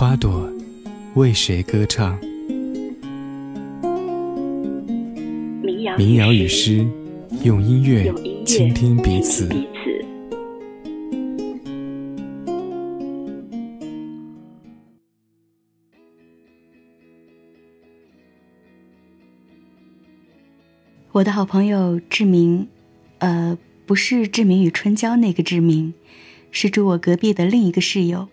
花朵为谁歌唱？民谣与诗，用音乐倾听彼此。我的好朋友志明，呃，不是志明与春娇那个志明，是住我隔壁的另一个室友。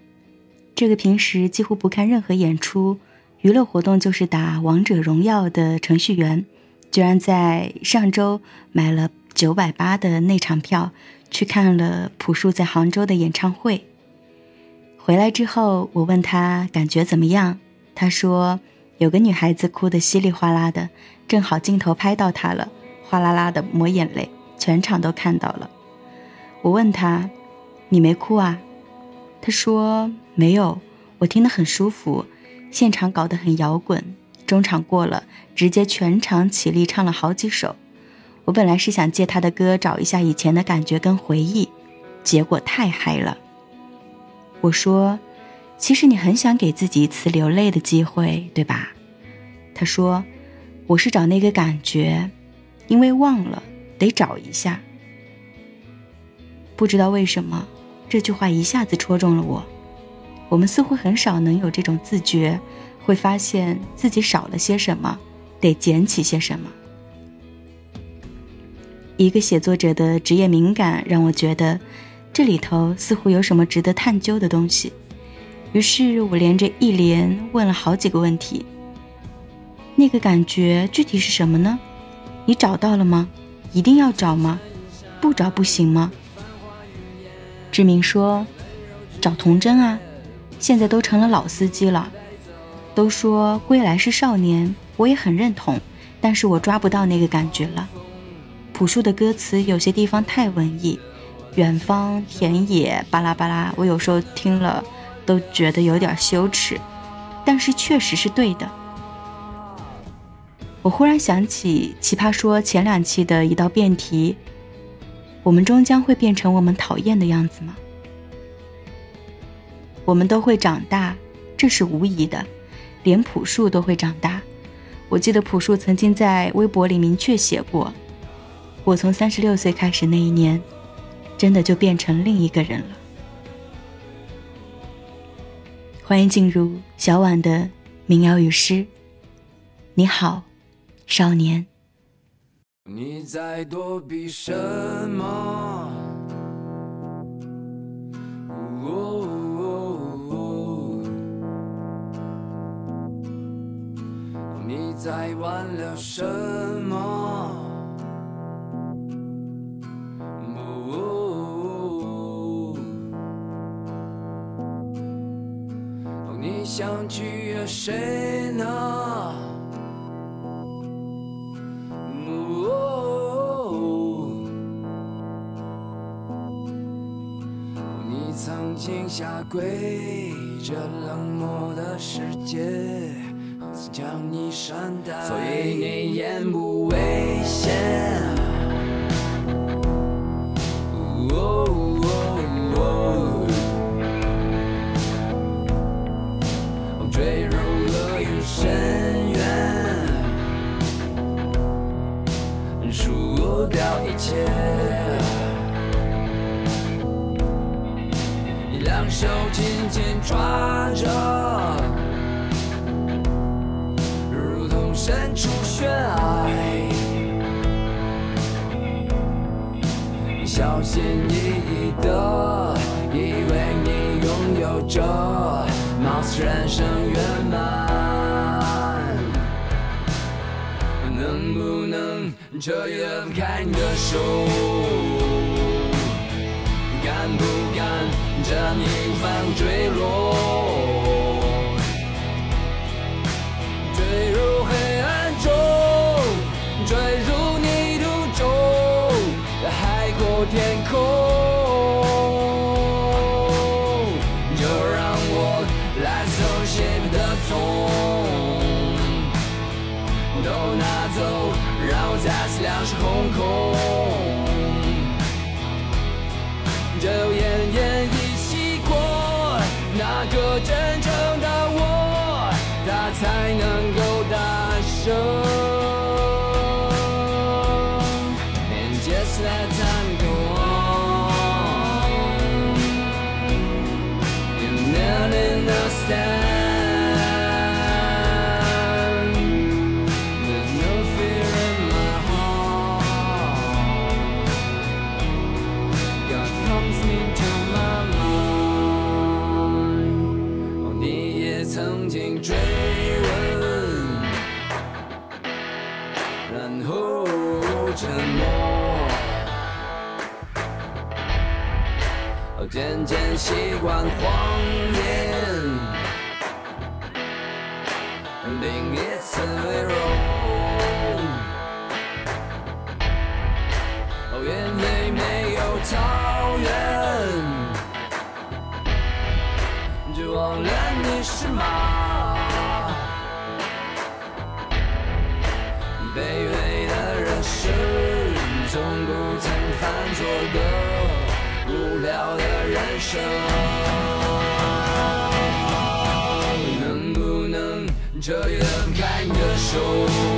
这个平时几乎不看任何演出、娱乐活动，就是打王者荣耀的程序员，居然在上周买了九百八的那场票，去看了朴树在杭州的演唱会。回来之后，我问他感觉怎么样，他说有个女孩子哭得稀里哗啦的，正好镜头拍到她了。哗啦啦的抹眼泪，全场都看到了。我问他：“你没哭啊？”他说：“没有，我听得很舒服。现场搞得很摇滚，中场过了，直接全场起立唱了好几首。我本来是想借他的歌找一下以前的感觉跟回忆，结果太嗨了。”我说：“其实你很想给自己一次流泪的机会，对吧？”他说：“我是找那个感觉。”因为忘了，得找一下。不知道为什么，这句话一下子戳中了我。我们似乎很少能有这种自觉，会发现自己少了些什么，得捡起些什么。一个写作者的职业敏感，让我觉得这里头似乎有什么值得探究的东西。于是我连着一连问了好几个问题。那个感觉具体是什么呢？你找到了吗？一定要找吗？不找不行吗？志明说：“找童真啊，现在都成了老司机了。都说归来是少年，我也很认同，但是我抓不到那个感觉了。朴树的歌词有些地方太文艺，远方田野巴拉巴拉，我有时候听了都觉得有点羞耻，但是确实是对的。”我忽然想起《奇葩说》前两期的一道辩题：我们终将会变成我们讨厌的样子吗？我们都会长大，这是无疑的，连朴树都会长大。我记得朴树曾经在微博里明确写过：“我从三十六岁开始那一年，真的就变成另一个人了。”欢迎进入小婉的民谣与诗。你好。少年，你在躲避什么？在挽留什么？你想取悦谁呢？你曾经下跪着冷漠的世界，将你删掉，所以你言不危险。坠入了愈深渊，输掉一切。两手紧紧抓着，悬崖。小心翼翼的，以为你拥有着，貌似人生圆满。能不能彻底放开你的手？敢不敢？这逆风坠落。都拿走让我再次两手空空就奄奄一息过那个真习惯谎言，另一次微弱。哦，眼泪没有草原，就忘了你是马。生，能不能彻夜的开你的手？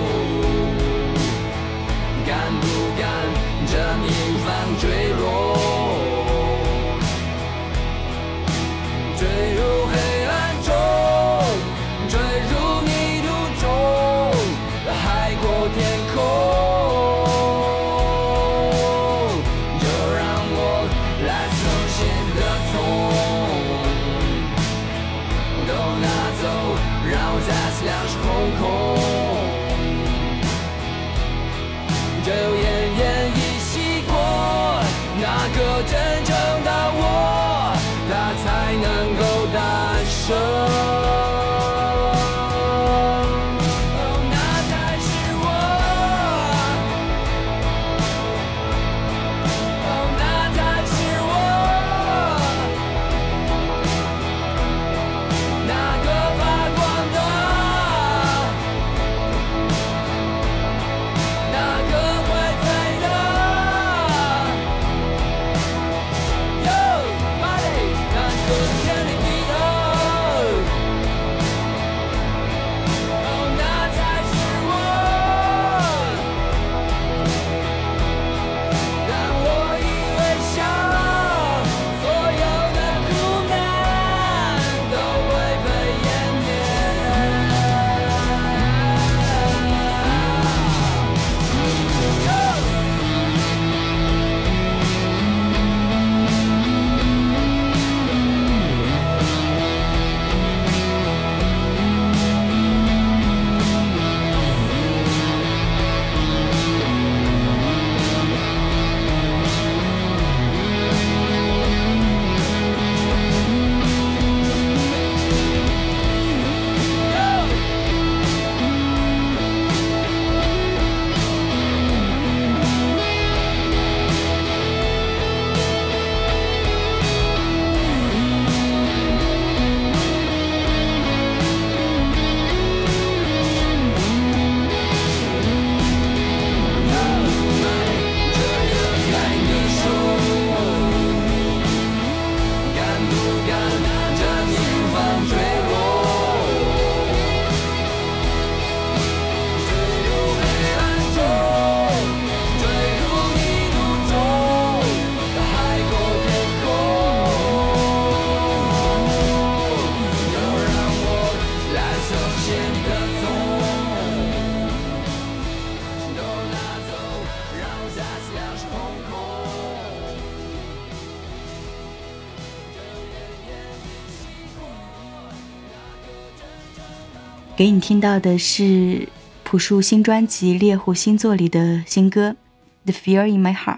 给你听到的是朴树新专辑《猎户星座》里的新歌《The Fear in My Heart》。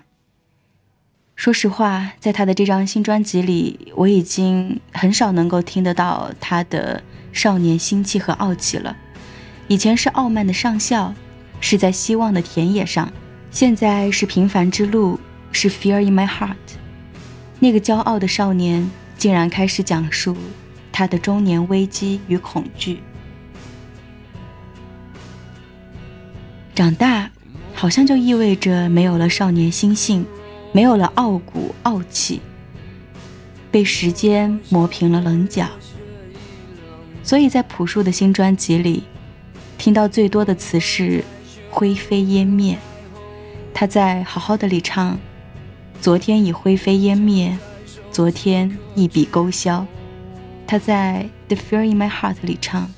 说实话，在他的这张新专辑里，我已经很少能够听得到他的少年心气和傲气了。以前是傲慢的上校，是在希望的田野上；现在是平凡之路，是 Fear in My Heart。那个骄傲的少年，竟然开始讲述他的中年危机与恐惧。长大，好像就意味着没有了少年心性，没有了傲骨傲气，被时间磨平了棱角，所以在朴树的新专辑里，听到最多的词是“灰飞烟灭”。他在《好好的》里唱：“昨天已灰飞烟灭，昨天一笔勾销。”他在《The Fear in My Heart》里唱：“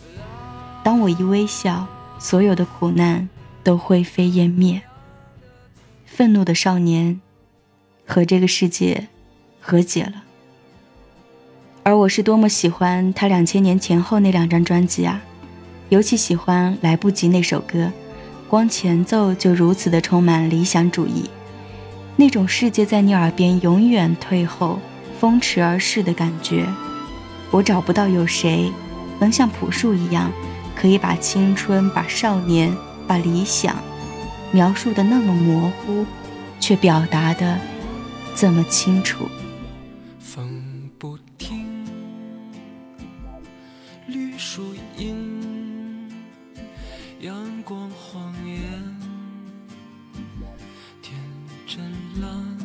当我一微笑，所有的苦难都灰飞烟灭。”愤怒的少年和这个世界和解了。而我是多么喜欢他两千年前后那两张专辑啊！尤其喜欢《来不及》那首歌。光前奏就如此的充满理想主义，那种世界在你耳边永远退后、风驰而逝的感觉，我找不到有谁能像朴树一样，可以把青春、把少年、把理想描述的那么模糊，却表达的这么清楚。风不停，绿树荫。阳光晃眼，天真蓝，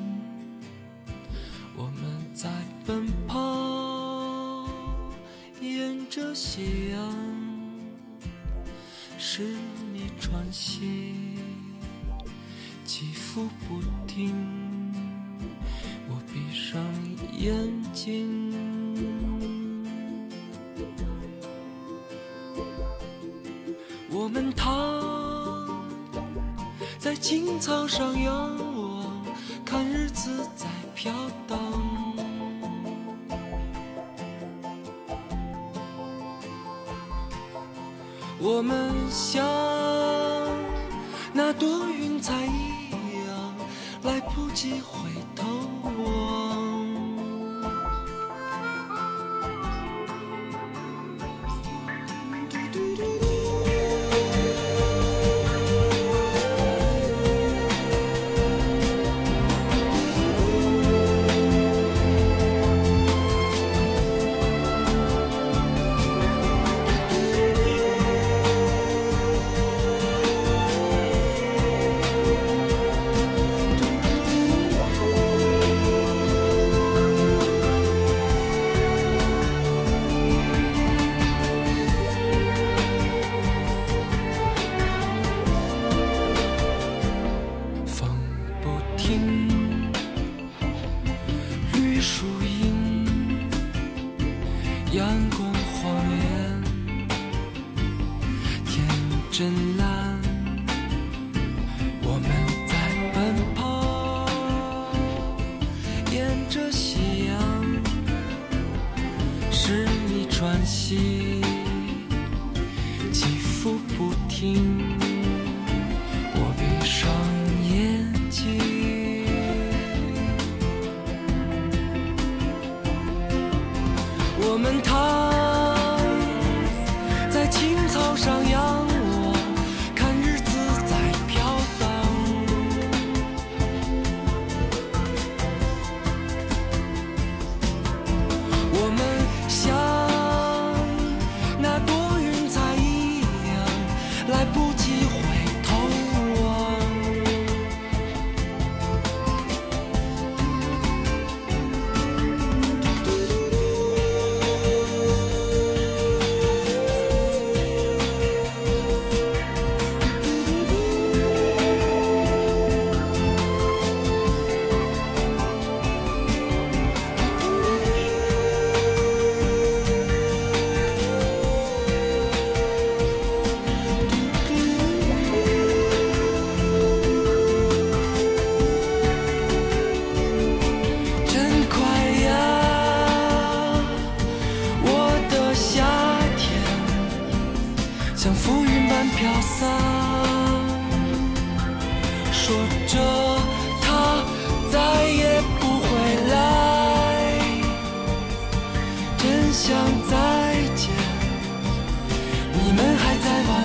我们在奔跑，沿着夕阳，是你喘息，起伏不停，我闭上眼睛。我们躺在青草上仰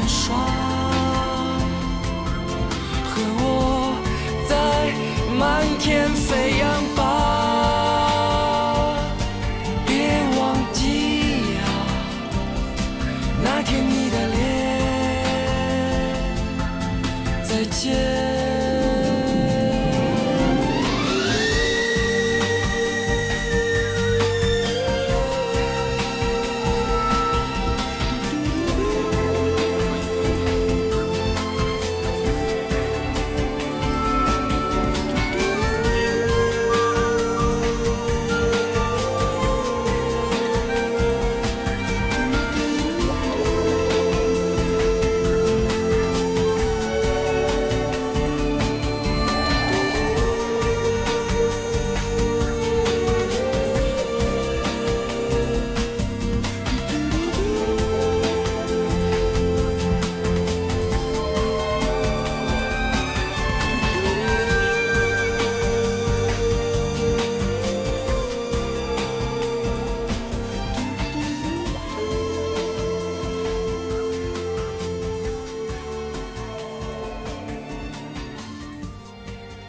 说。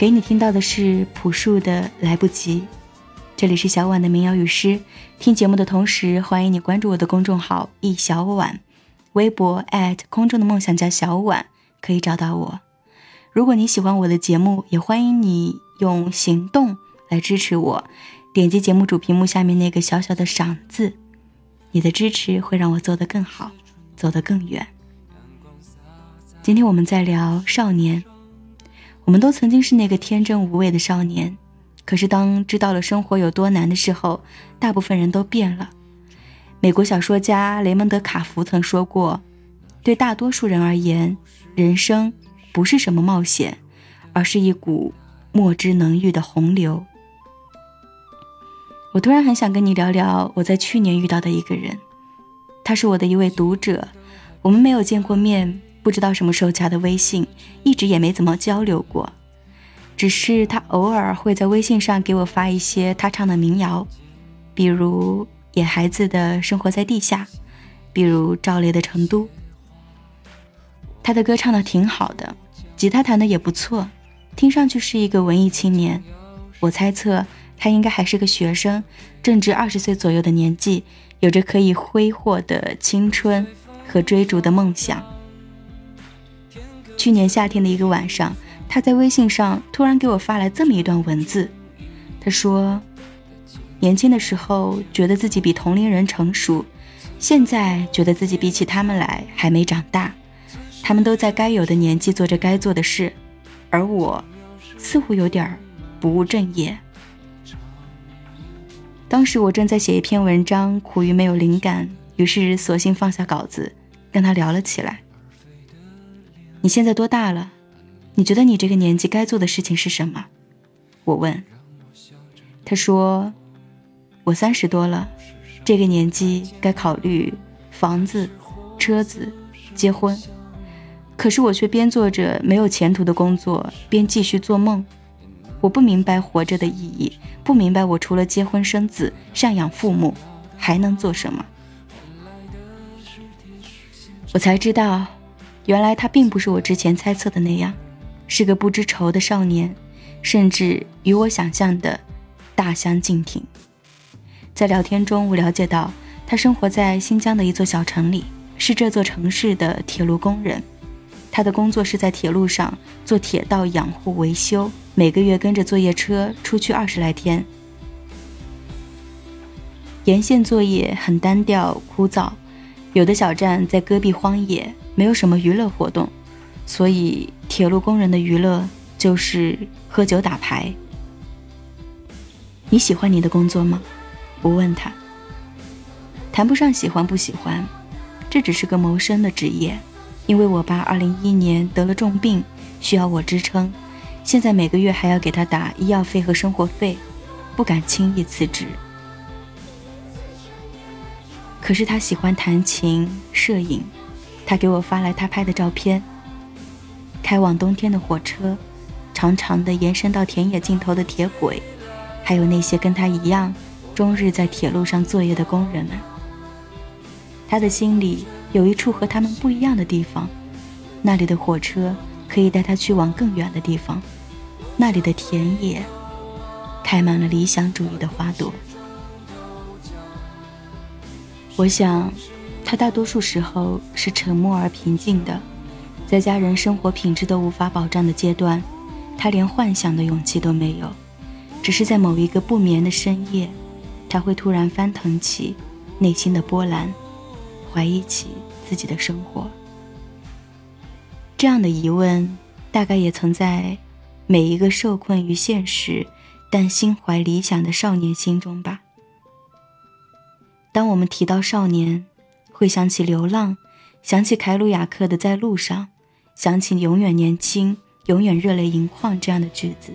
给你听到的是朴树的《来不及》。这里是小婉的民谣与诗。听节目的同时，欢迎你关注我的公众号“一小婉”，微博空中的梦想家小婉可以找到我。如果你喜欢我的节目，也欢迎你用行动来支持我。点击节目主屏幕下面那个小小的赏字，你的支持会让我做得更好，走得更远。今天我们在聊少年，我们都曾经是那个天真无畏的少年。可是，当知道了生活有多难的时候，大部分人都变了。美国小说家雷蒙德·卡福曾说过：“对大多数人而言，人生不是什么冒险，而是一股莫之能御的洪流。”我突然很想跟你聊聊我在去年遇到的一个人，他是我的一位读者，我们没有见过面，不知道什么时候加的微信，一直也没怎么交流过。只是他偶尔会在微信上给我发一些他唱的民谣，比如野孩子的生活在地下，比如赵雷的成都。他的歌唱的挺好的，吉他弹的也不错，听上去是一个文艺青年。我猜测他应该还是个学生，正值二十岁左右的年纪，有着可以挥霍的青春和追逐的梦想。去年夏天的一个晚上。他在微信上突然给我发来这么一段文字，他说：“年轻的时候觉得自己比同龄人成熟，现在觉得自己比起他们来还没长大。他们都在该有的年纪做着该做的事，而我似乎有点不务正业。”当时我正在写一篇文章，苦于没有灵感，于是索性放下稿子，跟他聊了起来。你现在多大了？你觉得你这个年纪该做的事情是什么？我问。他说：“我三十多了，这个年纪该考虑房子、车子、结婚。可是我却边做着没有前途的工作，边继续做梦。我不明白活着的意义，不明白我除了结婚生子、赡养父母，还能做什么。”我才知道，原来他并不是我之前猜测的那样。是个不知愁的少年，甚至与我想象的大相径庭。在聊天中，我了解到他生活在新疆的一座小城里，是这座城市的铁路工人。他的工作是在铁路上做铁道养护维修，每个月跟着作业车出去二十来天。沿线作业很单调枯燥，有的小站在戈壁荒野，没有什么娱乐活动。所以，铁路工人的娱乐就是喝酒打牌。你喜欢你的工作吗？我问他。谈不上喜欢不喜欢，这只是个谋生的职业。因为我爸二零一一年得了重病，需要我支撑，现在每个月还要给他打医药费和生活费，不敢轻易辞职。可是他喜欢弹琴、摄影，他给我发来他拍的照片。开往冬天的火车，长长的延伸到田野尽头的铁轨，还有那些跟他一样终日在铁路上作业的工人们。他的心里有一处和他们不一样的地方，那里的火车可以带他去往更远的地方，那里的田野开满了理想主义的花朵。我想，他大多数时候是沉默而平静的。在家人生活品质都无法保障的阶段，他连幻想的勇气都没有。只是在某一个不眠的深夜，他会突然翻腾起内心的波澜，怀疑起自己的生活。这样的疑问，大概也曾在每一个受困于现实但心怀理想的少年心中吧。当我们提到少年，会想起流浪，想起凯鲁亚克的《在路上》。想起永远年轻，永远热泪盈眶这样的句子，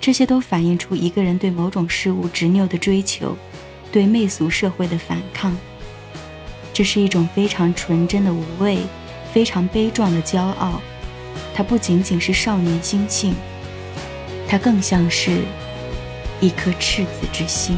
这些都反映出一个人对某种事物执拗的追求，对媚俗社会的反抗。这是一种非常纯真的无畏，非常悲壮的骄傲。它不仅仅是少年心性，它更像是一颗赤子之心。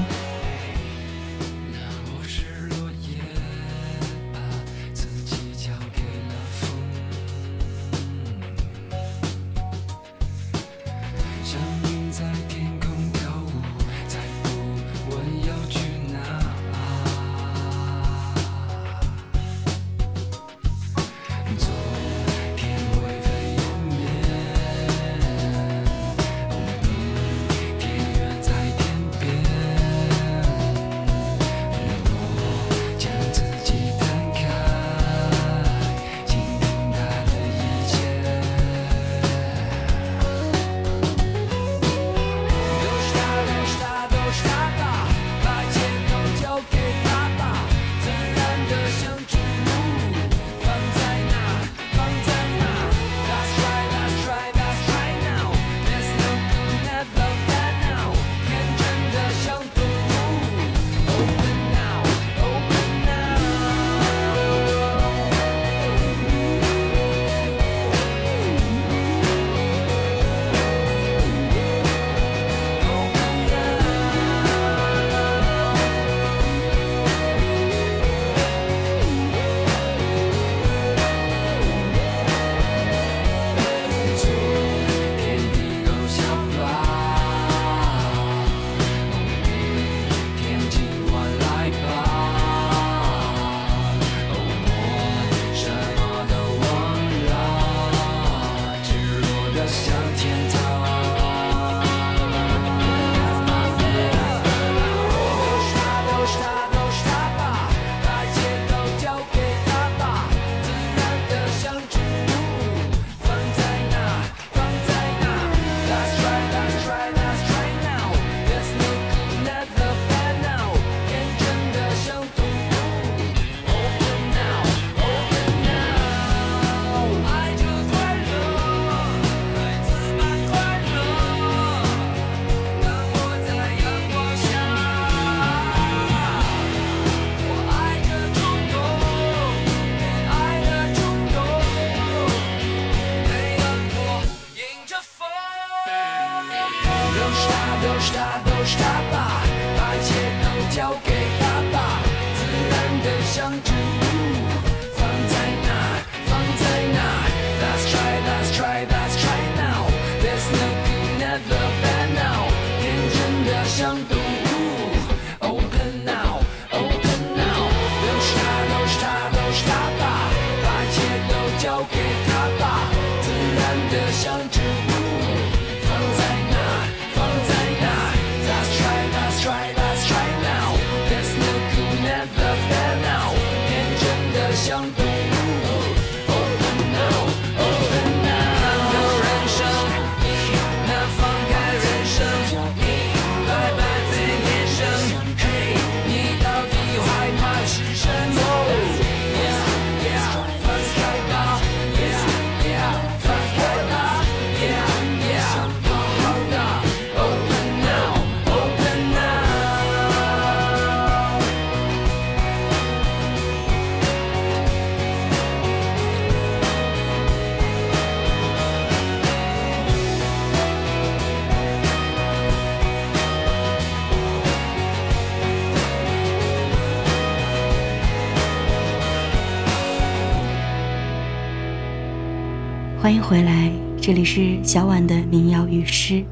这里是小婉的民谣与诗。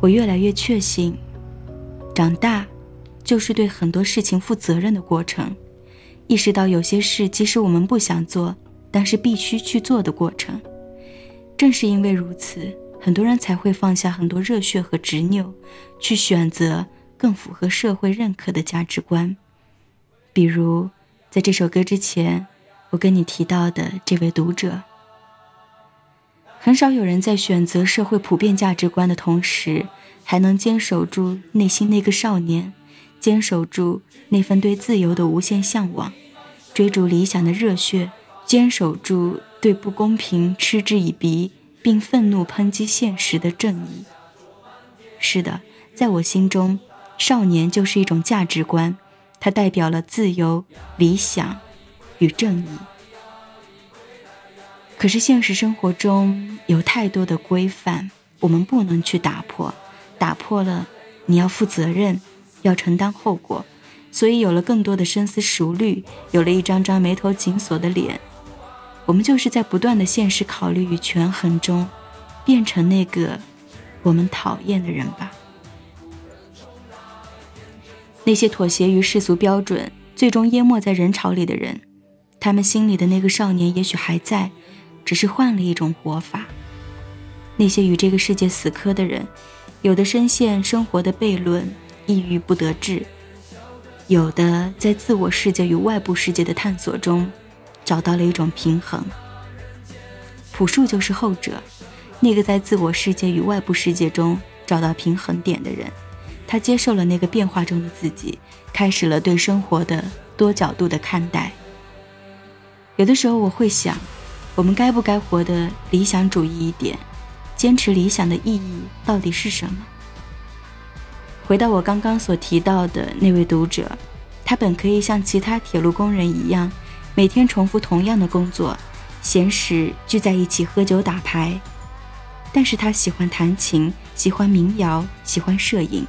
我越来越确信，长大就是对很多事情负责任的过程，意识到有些事即使我们不想做，但是必须去做的过程。正是因为如此，很多人才会放下很多热血和执拗，去选择更符合社会认可的价值观。比如，在这首歌之前。我跟你提到的这位读者，很少有人在选择社会普遍价值观的同时，还能坚守住内心那个少年，坚守住那份对自由的无限向往，追逐理想的热血，坚守住对不公平嗤之以鼻，并愤怒抨击现实的正义。是的，在我心中，少年就是一种价值观，它代表了自由、理想。与正义。可是现实生活中有太多的规范，我们不能去打破，打破了，你要负责任，要承担后果，所以有了更多的深思熟虑，有了一张张眉头紧锁的脸。我们就是在不断的现实考虑与权衡中，变成那个我们讨厌的人吧。那些妥协于世俗标准，最终淹没在人潮里的人。他们心里的那个少年也许还在，只是换了一种活法。那些与这个世界死磕的人，有的深陷生活的悖论，抑郁不得志；有的在自我世界与外部世界的探索中，找到了一种平衡。朴树就是后者，那个在自我世界与外部世界中找到平衡点的人。他接受了那个变化中的自己，开始了对生活的多角度的看待。有的时候我会想，我们该不该活得理想主义一点？坚持理想的意义到底是什么？回到我刚刚所提到的那位读者，他本可以像其他铁路工人一样，每天重复同样的工作，闲时聚在一起喝酒打牌。但是他喜欢弹琴，喜欢民谣，喜欢摄影，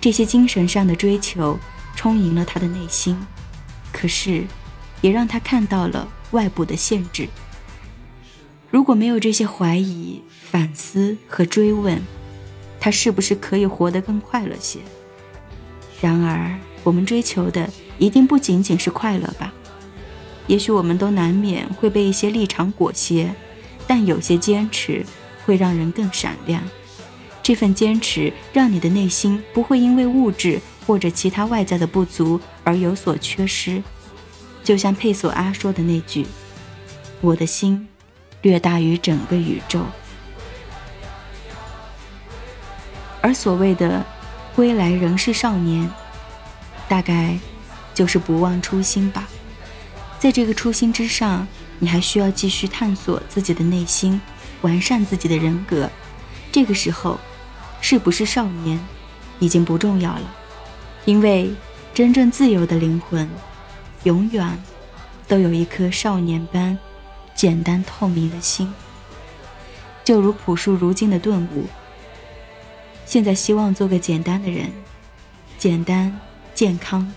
这些精神上的追求充盈了他的内心。可是。也让他看到了外部的限制。如果没有这些怀疑、反思和追问，他是不是可以活得更快乐些？然而，我们追求的一定不仅仅是快乐吧？也许我们都难免会被一些立场裹挟，但有些坚持会让人更闪亮。这份坚持让你的内心不会因为物质或者其他外在的不足而有所缺失。就像佩索阿说的那句：“我的心略大于整个宇宙。”而所谓的“归来仍是少年”，大概就是不忘初心吧。在这个初心之上，你还需要继续探索自己的内心，完善自己的人格。这个时候，是不是少年已经不重要了，因为真正自由的灵魂。永远都有一颗少年般简单透明的心，就如朴树如今的顿悟。现在希望做个简单的人，简单、健康、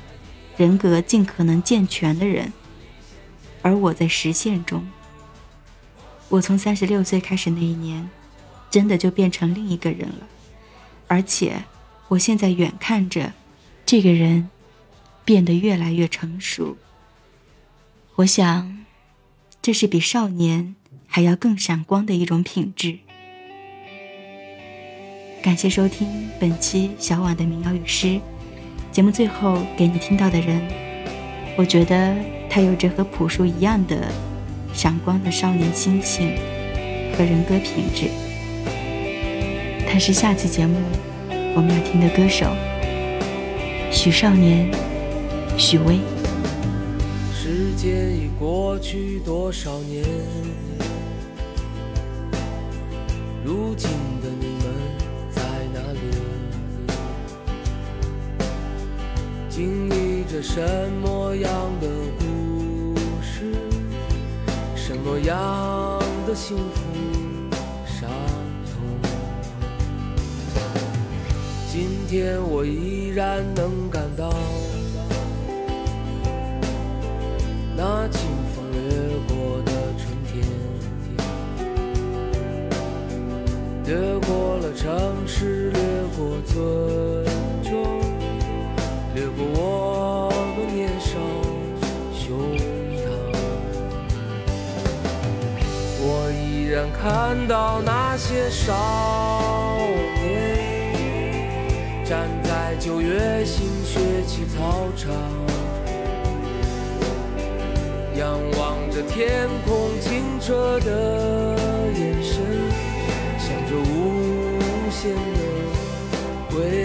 人格尽可能健全的人，而我在实现中。我从三十六岁开始那一年，真的就变成另一个人了，而且我现在远看着，这个人变得越来越成熟。我想，这是比少年还要更闪光的一种品质。感谢收听本期小婉的民谣与诗。节目最后给你听到的人，我觉得他有着和朴树一样的闪光的少年心性和人格品质。他是下期节目我们要听的歌手许少年，许巍。时间已过去多少年？如今的你们在哪里。经历着什么样的故事？什么样的幸福伤痛？今天我依然能感到那清风掠过的春天，掠过了城市，掠过村庄。掠过我们年少胸膛，我依然看到那些少年站在九月新学期操场，仰望着天空清澈的眼神，想着无限的未。来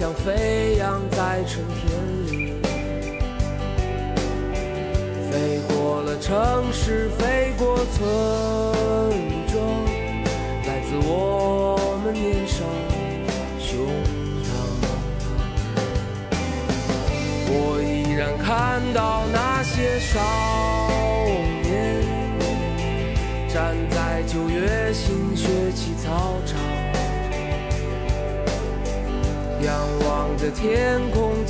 像飞扬在春天里，飞过了城市，飞过村庄，来自我们。年少胸膛，我依然看到那些少年站在九月新学期操场，仰望着天空。